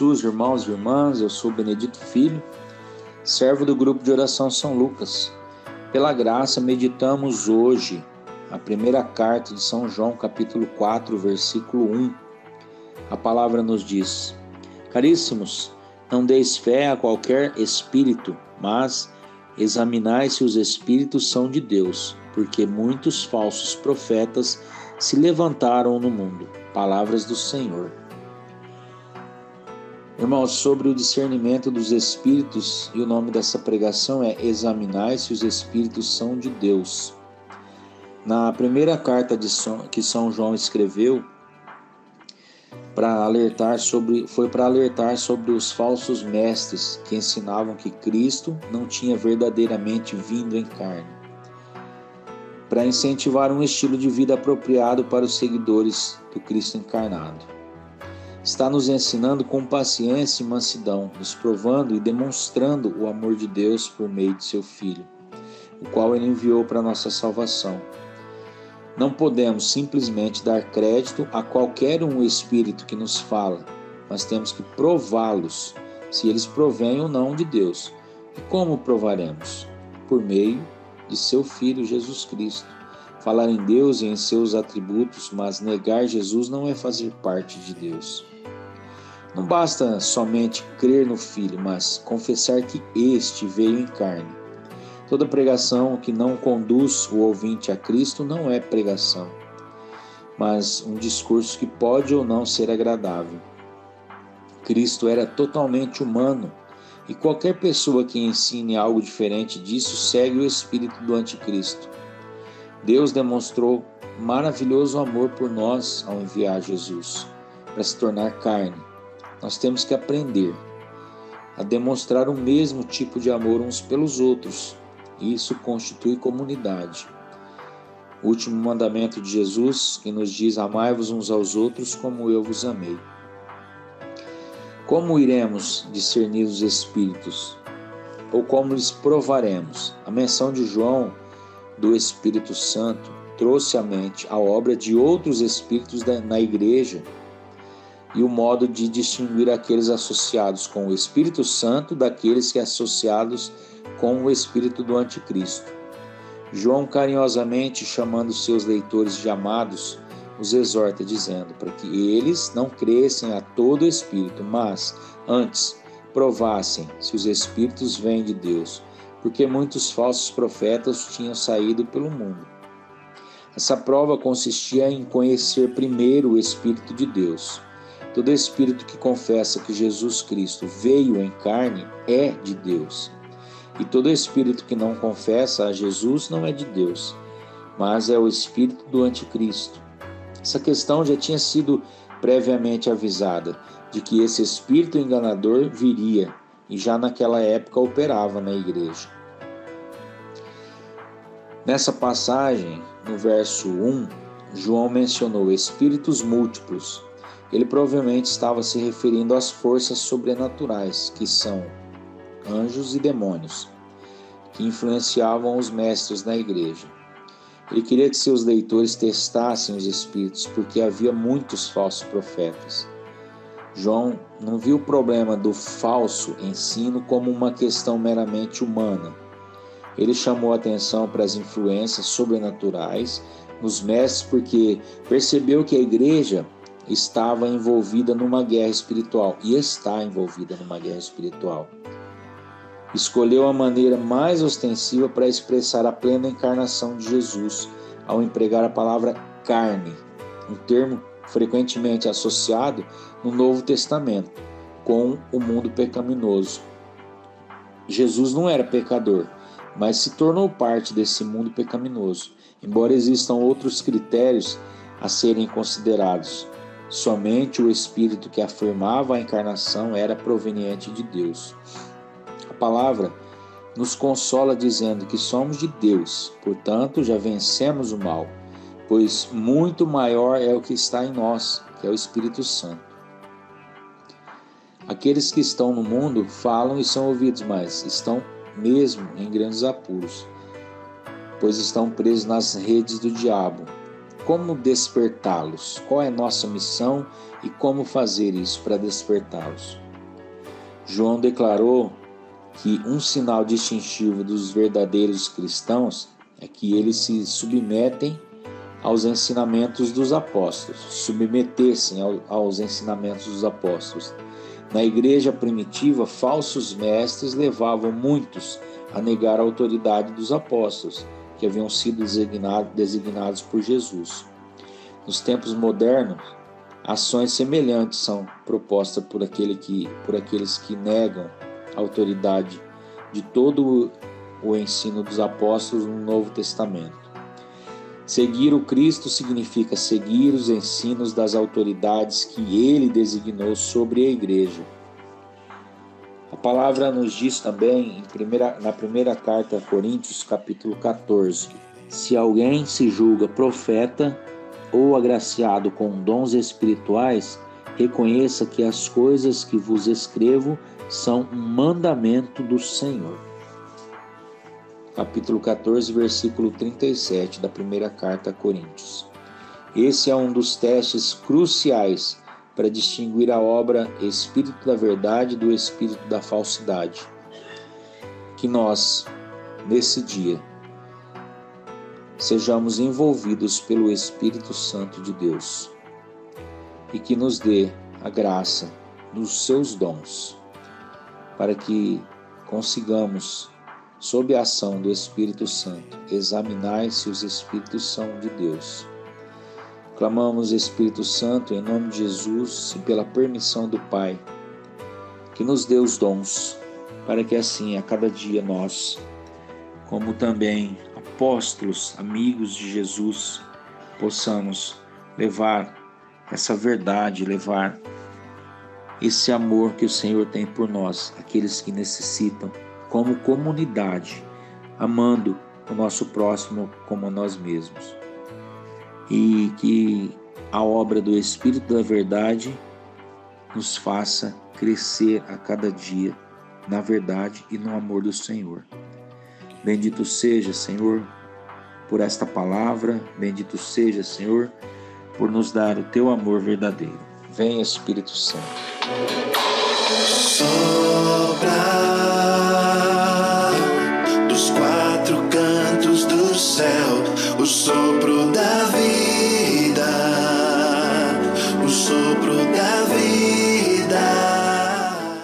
Jesus, irmãos e irmãs, eu sou Benedito Filho, servo do grupo de oração São Lucas. Pela graça, meditamos hoje a primeira carta de São João, capítulo 4, versículo 1. A palavra nos diz: Caríssimos, não deis fé a qualquer espírito, mas examinai se os espíritos são de Deus, porque muitos falsos profetas se levantaram no mundo. Palavras do Senhor. Irmãos, sobre o discernimento dos espíritos, e o nome dessa pregação é Examinar se os espíritos são de Deus. Na primeira carta que São João escreveu, para alertar sobre, foi para alertar sobre os falsos mestres que ensinavam que Cristo não tinha verdadeiramente vindo em carne, para incentivar um estilo de vida apropriado para os seguidores do Cristo encarnado está nos ensinando com paciência e mansidão, nos provando e demonstrando o amor de Deus por meio de seu Filho, o qual ele enviou para nossa salvação. Não podemos simplesmente dar crédito a qualquer um espírito que nos fala, mas temos que prová-los, se eles provêm ou não de Deus. E como provaremos? Por meio de seu Filho Jesus Cristo. Falar em Deus e em seus atributos, mas negar Jesus não é fazer parte de Deus. Não basta somente crer no Filho, mas confessar que este veio em carne. Toda pregação que não conduz o ouvinte a Cristo não é pregação, mas um discurso que pode ou não ser agradável. Cristo era totalmente humano e qualquer pessoa que ensine algo diferente disso segue o espírito do anticristo. Deus demonstrou maravilhoso amor por nós ao enviar Jesus para se tornar carne nós temos que aprender a demonstrar o mesmo tipo de amor uns pelos outros. Isso constitui comunidade. O último mandamento de Jesus que nos diz: Amai-vos uns aos outros como eu vos amei. Como iremos discernir os espíritos? Ou como lhes provaremos? A menção de João do Espírito Santo trouxe à mente a obra de outros espíritos na igreja e o modo de distinguir aqueles associados com o Espírito Santo daqueles que associados com o espírito do anticristo. João carinhosamente chamando seus leitores de amados, os exorta dizendo para que eles não crescem a todo espírito, mas antes provassem se os espíritos vêm de Deus, porque muitos falsos profetas tinham saído pelo mundo. Essa prova consistia em conhecer primeiro o Espírito de Deus. Todo espírito que confessa que Jesus Cristo veio em carne é de Deus. E todo espírito que não confessa a Jesus não é de Deus, mas é o espírito do anticristo. Essa questão já tinha sido previamente avisada de que esse espírito enganador viria e já naquela época operava na igreja. Nessa passagem, no verso 1, João mencionou espíritos múltiplos ele provavelmente estava se referindo às forças sobrenaturais, que são anjos e demônios, que influenciavam os mestres na igreja. Ele queria que seus leitores testassem os espíritos, porque havia muitos falsos profetas. João não viu o problema do falso ensino como uma questão meramente humana. Ele chamou atenção para as influências sobrenaturais nos mestres porque percebeu que a igreja estava envolvida numa guerra espiritual e está envolvida numa guerra espiritual. Escolheu a maneira mais ostensiva para expressar a plena encarnação de Jesus ao empregar a palavra carne, um termo frequentemente associado no Novo Testamento com o mundo pecaminoso. Jesus não era pecador, mas se tornou parte desse mundo pecaminoso, embora existam outros critérios a serem considerados. Somente o Espírito que afirmava a encarnação era proveniente de Deus. A palavra nos consola dizendo que somos de Deus, portanto já vencemos o mal, pois muito maior é o que está em nós, que é o Espírito Santo. Aqueles que estão no mundo falam e são ouvidos, mas estão mesmo em grandes apuros, pois estão presos nas redes do diabo como despertá-los, qual é nossa missão e como fazer isso para despertá-los. João declarou que um sinal distintivo dos verdadeiros cristãos é que eles se submetem aos ensinamentos dos apóstolos, submetessem aos ensinamentos dos apóstolos. Na igreja primitiva, falsos mestres levavam muitos a negar a autoridade dos apóstolos, que haviam sido designados por Jesus. Nos tempos modernos, ações semelhantes são propostas por, aquele que, por aqueles que negam a autoridade de todo o ensino dos apóstolos no Novo Testamento. Seguir o Cristo significa seguir os ensinos das autoridades que ele designou sobre a igreja. A palavra nos diz também primeira, na primeira carta a Coríntios, capítulo 14: Se alguém se julga profeta ou agraciado com dons espirituais, reconheça que as coisas que vos escrevo são um mandamento do Senhor capítulo 14, versículo 37 da primeira carta a Coríntios. Esse é um dos testes cruciais para distinguir a obra Espírito da Verdade do Espírito da Falsidade. Que nós, nesse dia, sejamos envolvidos pelo Espírito Santo de Deus e que nos dê a graça dos seus dons, para que consigamos sob a ação do Espírito Santo, examinai se os Espíritos são de Deus. Clamamos, Espírito Santo, em nome de Jesus e pela permissão do Pai, que nos dê os dons, para que assim a cada dia nós, como também apóstolos, amigos de Jesus, possamos levar essa verdade, levar esse amor que o Senhor tem por nós, aqueles que necessitam como comunidade, amando o nosso próximo como a nós mesmos. E que a obra do Espírito da Verdade nos faça crescer a cada dia na verdade e no amor do Senhor. Bendito seja, Senhor, por esta palavra, bendito seja, Senhor, por nos dar o teu amor verdadeiro. Vem, Espírito Santo.